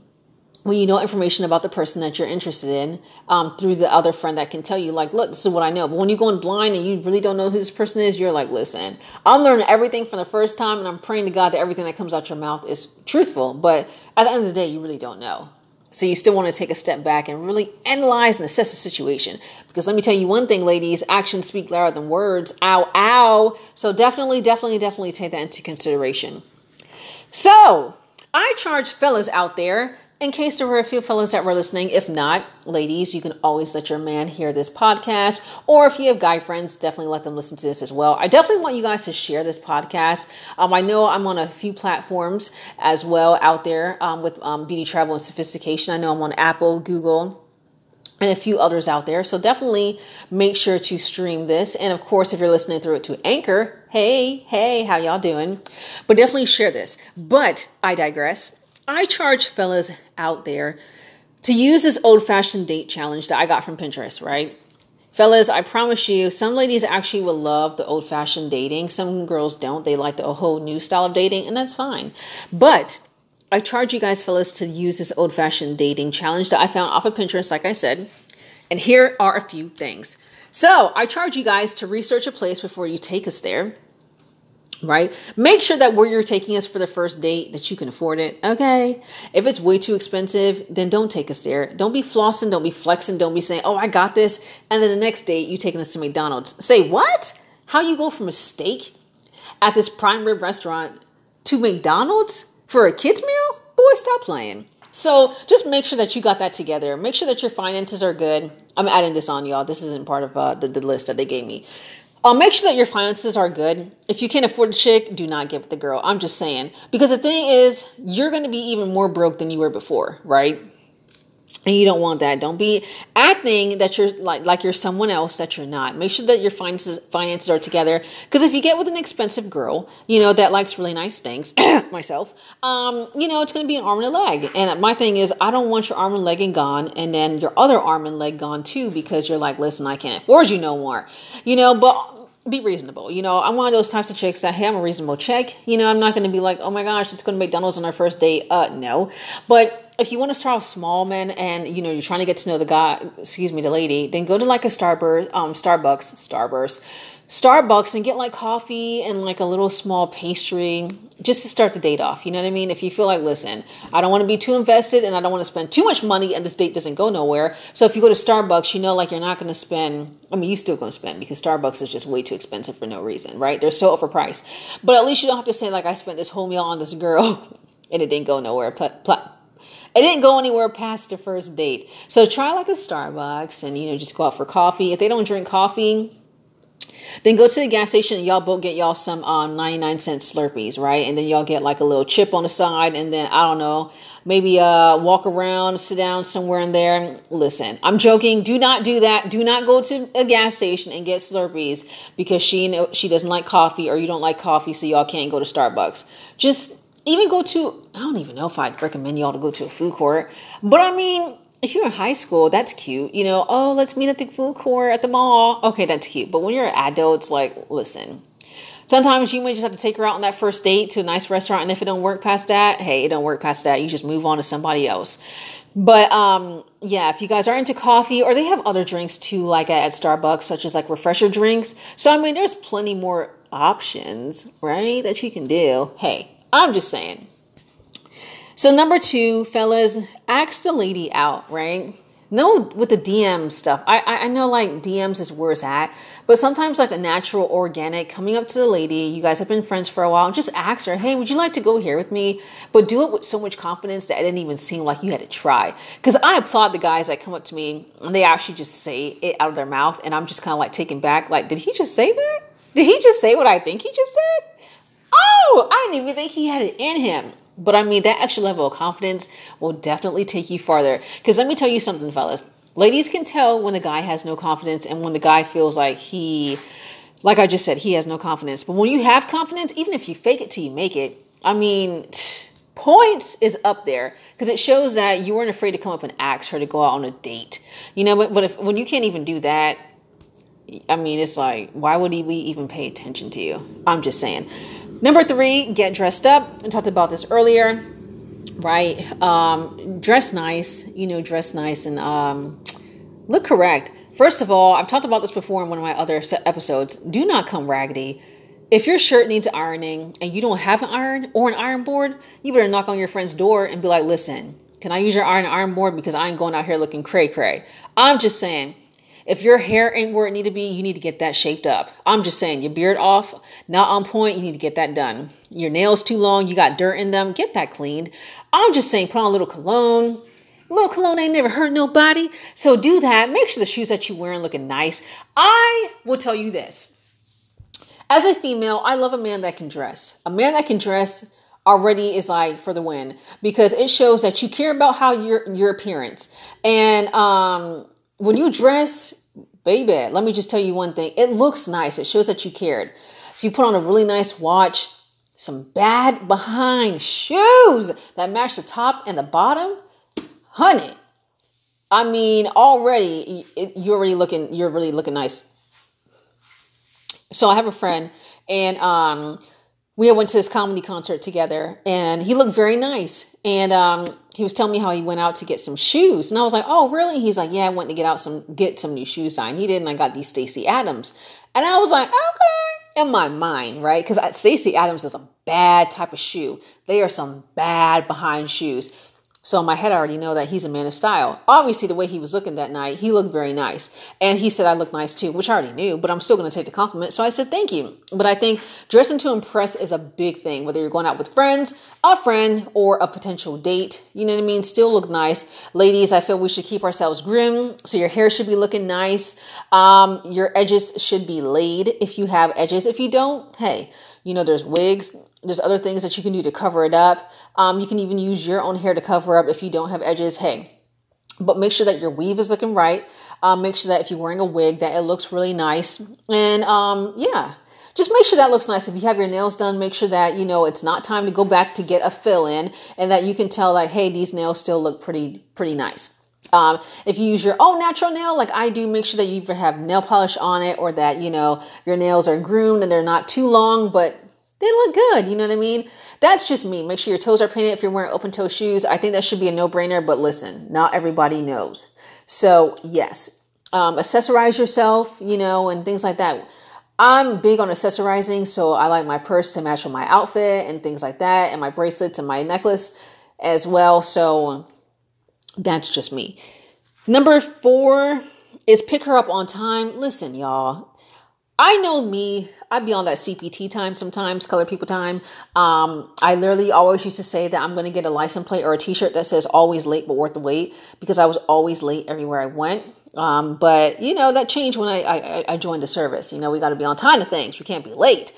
when you know information about the person that you're interested in um, through the other friend that can tell you like look this is what i know. But when you're going blind and you really don't know who this person is you're like listen i'm learning everything from the first time and i'm praying to god that everything that comes out your mouth is truthful. But at the end of the day you really don't know. So you still want to take a step back and really analyze and assess the situation. Because let me tell you one thing ladies actions speak louder than words. Ow ow. So definitely definitely definitely take that into consideration. So I charge fellas out there in case there were a few fellas that were listening. If not, ladies, you can always let your man hear this podcast. Or if you have guy friends, definitely let them listen to this as well. I definitely want you guys to share this podcast. Um, I know I'm on a few platforms as well out there um, with um, beauty, travel, and sophistication. I know I'm on Apple, Google and a few others out there. So definitely make sure to stream this. And of course, if you're listening through it to Anchor, hey, hey, how y'all doing? But definitely share this. But I digress. I charge fellas out there to use this old fashioned date challenge that I got from Pinterest, right? Fellas, I promise you, some ladies actually will love the old fashioned dating. Some girls don't. They like the whole new style of dating, and that's fine. But I charge you guys, fellas, to use this old fashioned dating challenge that I found off of Pinterest, like I said. And here are a few things. So I charge you guys to research a place before you take us there right? Make sure that where you're taking us for the first date that you can afford it. Okay. If it's way too expensive, then don't take us there. Don't be flossing, don't be flexing, don't be saying, "Oh, I got this." And then the next date you taking us to McDonald's. Say, "What? How you go from a steak at this prime rib restaurant to McDonald's for a kids meal? Boy, stop playing." So just make sure that you got that together. Make sure that your finances are good. I'm adding this on, y'all. This isn't part of uh, the, the list that they gave me. I'll make sure that your finances are good. If you can't afford a chick, do not get with the girl. I'm just saying. Because the thing is, you're going to be even more broke than you were before, right? And you don't want that. Don't be acting that you're like like you're someone else that you're not. Make sure that your finances finances are together. Because if you get with an expensive girl, you know that likes really nice things, <coughs> myself, um, you know it's going to be an arm and a leg. And my thing is, I don't want your arm and leg and gone, and then your other arm and leg gone too, because you're like, listen, I can't afford you no more. You know, but be reasonable. You know, I'm one of those types of chicks that, hey, I'm a reasonable chick. You know, I'm not going to be like, oh my gosh, let's go to McDonald's on our first date. Uh, no. But if you want to start off small, man, and you know you're trying to get to know the guy, excuse me, the lady, then go to like a Starburst, um, Starbucks, Starburst, Starbucks, and get like coffee and like a little small pastry just to start the date off. You know what I mean? If you feel like, listen, I don't want to be too invested and I don't want to spend too much money and this date doesn't go nowhere. So if you go to Starbucks, you know, like you're not going to spend, I mean, you still going to spend because Starbucks is just way too expensive for no reason, right? They're so overpriced. But at least you don't have to say, like, I spent this whole meal on this girl <laughs> and it didn't go nowhere. It didn't go anywhere past the first date. So try like a Starbucks and, you know, just go out for coffee. If they don't drink coffee, then go to the gas station and y'all both get y'all some um, 99 cent Slurpees, right? And then y'all get like a little chip on the side. And then, I don't know, maybe uh, walk around, sit down somewhere in there. Listen, I'm joking. Do not do that. Do not go to a gas station and get Slurpees because she, she doesn't like coffee or you don't like coffee, so y'all can't go to Starbucks. Just even go to, I don't even know if I'd recommend y'all to go to a food court, but I mean, if you're in high school, that's cute. You know, oh, let's meet at the food court at the mall. Okay, that's cute. But when you're an adult, it's like, listen, sometimes you may just have to take her out on that first date to a nice restaurant. And if it don't work past that, hey, it don't work past that. You just move on to somebody else. But um, yeah, if you guys are into coffee or they have other drinks too, like at Starbucks, such as like refresher drinks. So I mean, there's plenty more options, right, that you can do. Hey, I'm just saying. So number two, fellas, ask the lady out, right? No, with the DM stuff. I, I know like DMs is where it's at, but sometimes like a natural, organic, coming up to the lady, you guys have been friends for a while, just ask her, hey, would you like to go here with me? But do it with so much confidence that it didn't even seem like you had to try. Because I applaud the guys that come up to me and they actually just say it out of their mouth, and I'm just kind of like taken back, like, did he just say that? Did he just say what I think he just said? I didn't even think he had it in him. But I mean, that extra level of confidence will definitely take you farther. Because let me tell you something, fellas. Ladies can tell when the guy has no confidence and when the guy feels like he, like I just said, he has no confidence. But when you have confidence, even if you fake it till you make it, I mean, <sniffs> points is up there because it shows that you weren't afraid to come up and ask her to go out on a date. You know, but, but if when you can't even do that, I mean, it's like, why would he even pay attention to you? I'm just saying. Number three, get dressed up. I talked about this earlier, right? Um, dress nice, you know, dress nice and um, look correct. First of all, I've talked about this before in one of my other episodes. Do not come raggedy. If your shirt needs ironing and you don't have an iron or an iron board, you better knock on your friend's door and be like, listen, can I use your iron iron board because I ain't going out here looking cray cray. I'm just saying, if your hair ain't where it need to be, you need to get that shaped up. I'm just saying, your beard off, not on point, you need to get that done. Your nails too long, you got dirt in them, get that cleaned. I'm just saying, put on a little cologne. A little cologne ain't never hurt nobody. So do that. Make sure the shoes that you're wearing looking nice. I will tell you this. As a female, I love a man that can dress. A man that can dress already is like for the win because it shows that you care about how your your appearance. And um when you dress, baby, let me just tell you one thing. It looks nice. It shows that you cared. If you put on a really nice watch, some bad behind shoes that match the top and the bottom, honey. I mean, already you're already looking. You're really looking nice. So I have a friend, and um, we went to this comedy concert together and he looked very nice. And um, he was telling me how he went out to get some shoes. And I was like, oh, really? He's like, yeah, I went to get out some, get some new shoes on. He did. And I got these Stacy Adams. And I was like, okay. in my mind, right? Because Stacy Adams is a bad type of shoe. They are some bad behind shoes. So in my head, I already know that he's a man of style. Obviously, the way he was looking that night, he looked very nice. And he said I look nice too, which I already knew, but I'm still going to take the compliment. So I said, thank you. But I think dressing to impress is a big thing, whether you're going out with friends, a friend, or a potential date. You know what I mean? Still look nice. Ladies, I feel we should keep ourselves groomed. So your hair should be looking nice. Um, your edges should be laid if you have edges. If you don't, hey, you know, there's wigs, there's other things that you can do to cover it up. Um, you can even use your own hair to cover up if you don't have edges. Hey, but make sure that your weave is looking right. Um, make sure that if you're wearing a wig, that it looks really nice. And um, yeah, just make sure that looks nice. If you have your nails done, make sure that you know it's not time to go back to get a fill in, and that you can tell that hey, these nails still look pretty pretty nice. Um, if you use your own natural nail, like I do, make sure that you have nail polish on it or that you know your nails are groomed and they're not too long, but they look good. You know what I mean? That's just me. Make sure your toes are painted if you're wearing open toe shoes. I think that should be a no brainer, but listen, not everybody knows. So, yes, um, accessorize yourself, you know, and things like that. I'm big on accessorizing, so I like my purse to match with my outfit and things like that, and my bracelets and my necklace as well. So, that's just me. Number four is pick her up on time. Listen, y'all, I know me, I'd be on that CPT time sometimes, color people time. Um, I literally always used to say that I'm going to get a license plate or a t shirt that says always late but worth the wait because I was always late everywhere I went. Um, but you know, that changed when I, I, I joined the service. You know, we got to be on time to things, we can't be late.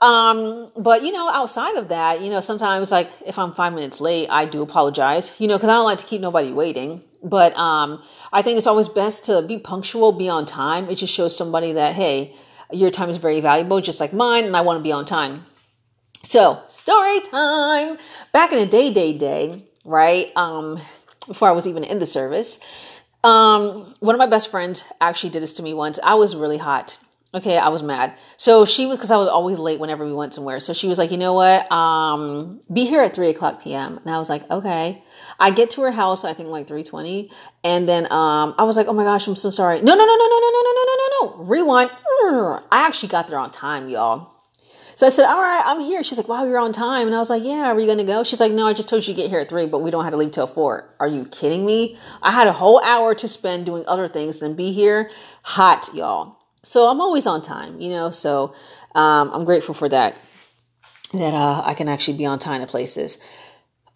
Um, but you know, outside of that, you know, sometimes like if I'm five minutes late, I do apologize, you know, because I don't like to keep nobody waiting. But um, I think it's always best to be punctual, be on time. It just shows somebody that, hey, your time is very valuable, just like mine, and I want to be on time. So, story time. Back in the day, day, day, right? Um, before I was even in the service, um, one of my best friends actually did this to me once. I was really hot. Okay, I was mad. So she was because I was always late whenever we went somewhere. So she was like, you know what? Um, be here at three o'clock p.m. And I was like, okay. I get to her house, I think like three twenty, and then um, I was like, oh my gosh, I'm so sorry. No, no, no, no, no, no, no, no, no, no, no. Rewind. I actually got there on time, y'all. So I said, all right, I'm here. She's like, wow, you're on time. And I was like, yeah, are you going to go? She's like, no, I just told you to get here at three, but we don't have to leave till four. Are you kidding me? I had a whole hour to spend doing other things than be here. Hot, y'all. So I'm always on time, you know, so um, I'm grateful for that, that uh, I can actually be on time to places.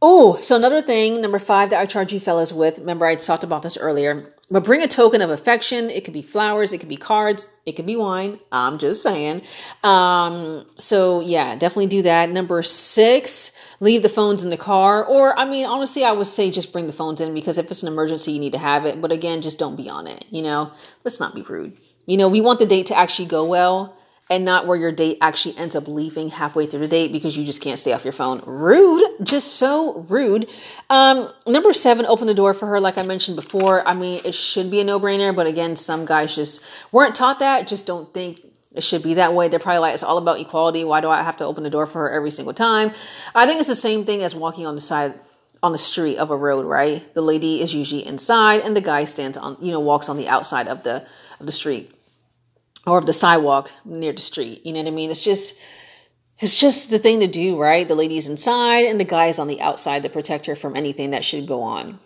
Oh, so another thing, number five that I charge you fellas with, remember I talked about this earlier, but bring a token of affection. It could be flowers, it could be cards, it could be wine. I'm just saying. Um, so yeah, definitely do that. Number six, leave the phones in the car. Or, I mean, honestly, I would say just bring the phones in because if it's an emergency, you need to have it. But again, just don't be on it, you know? Let's not be rude. You know, we want the date to actually go well and not where your date actually ends up leaving halfway through the date because you just can't stay off your phone. Rude, just so rude. Um, number seven, open the door for her, like I mentioned before. I mean, it should be a no brainer, but again, some guys just weren't taught that, just don't think it should be that way. They're probably like, it's all about equality. Why do I have to open the door for her every single time? I think it's the same thing as walking on the side on the street of a road, right? The lady is usually inside and the guy stands on, you know, walks on the outside of the of the street or of the sidewalk near the street. You know what I mean? It's just it's just the thing to do, right? The lady's inside and the guy's on the outside to protect her from anything that should go on.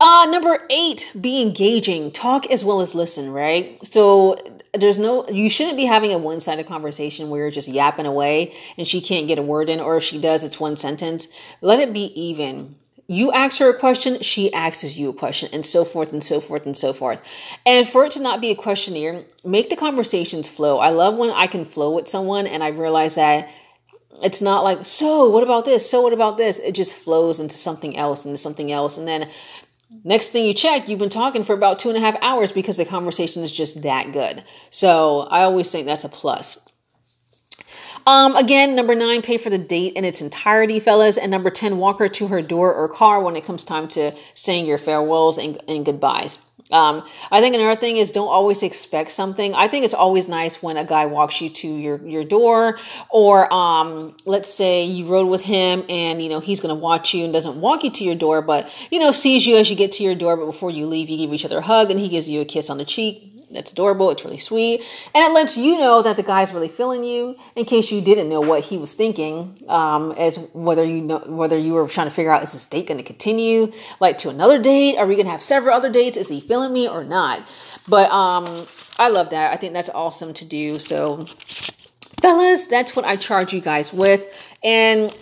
Uh, number eight, be engaging. Talk as well as listen, right? So there's no, you shouldn't be having a one sided conversation where you're just yapping away and she can't get a word in, or if she does, it's one sentence. Let it be even you ask her a question, she asks you a question, and so forth and so forth and so forth. And for it to not be a questionnaire, make the conversations flow. I love when I can flow with someone and I realize that it's not like, so what about this? So what about this? It just flows into something else, into something else. And then next thing you check, you've been talking for about two and a half hours because the conversation is just that good. So I always think that's a plus. Um, again, number nine, pay for the date in its entirety, fellas. And number 10, walk her to her door or car when it comes time to saying your farewells and, and goodbyes. Um, I think another thing is don't always expect something. I think it's always nice when a guy walks you to your, your door or, um, let's say you rode with him and, you know, he's going to watch you and doesn't walk you to your door, but, you know, sees you as you get to your door. But before you leave, you give each other a hug and he gives you a kiss on the cheek that's adorable. It's really sweet, and it lets you know that the guy's really feeling you. In case you didn't know what he was thinking, um, as whether you know whether you were trying to figure out is this date going to continue like to another date? Are we going to have several other dates? Is he feeling me or not? But um, I love that. I think that's awesome to do. So, fellas, that's what I charge you guys with, and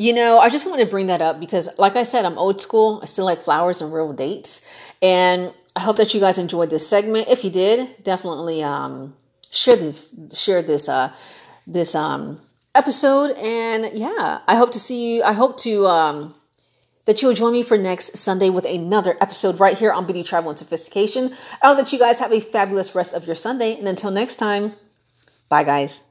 you know, I just wanted to bring that up because, like I said, I'm old school. I still like flowers and real dates. And I hope that you guys enjoyed this segment. If you did, definitely um, share this share this uh, this um, episode. And yeah, I hope to see you. I hope to um, that you'll join me for next Sunday with another episode right here on Beauty Travel and Sophistication. I hope that you guys have a fabulous rest of your Sunday. And until next time, bye, guys.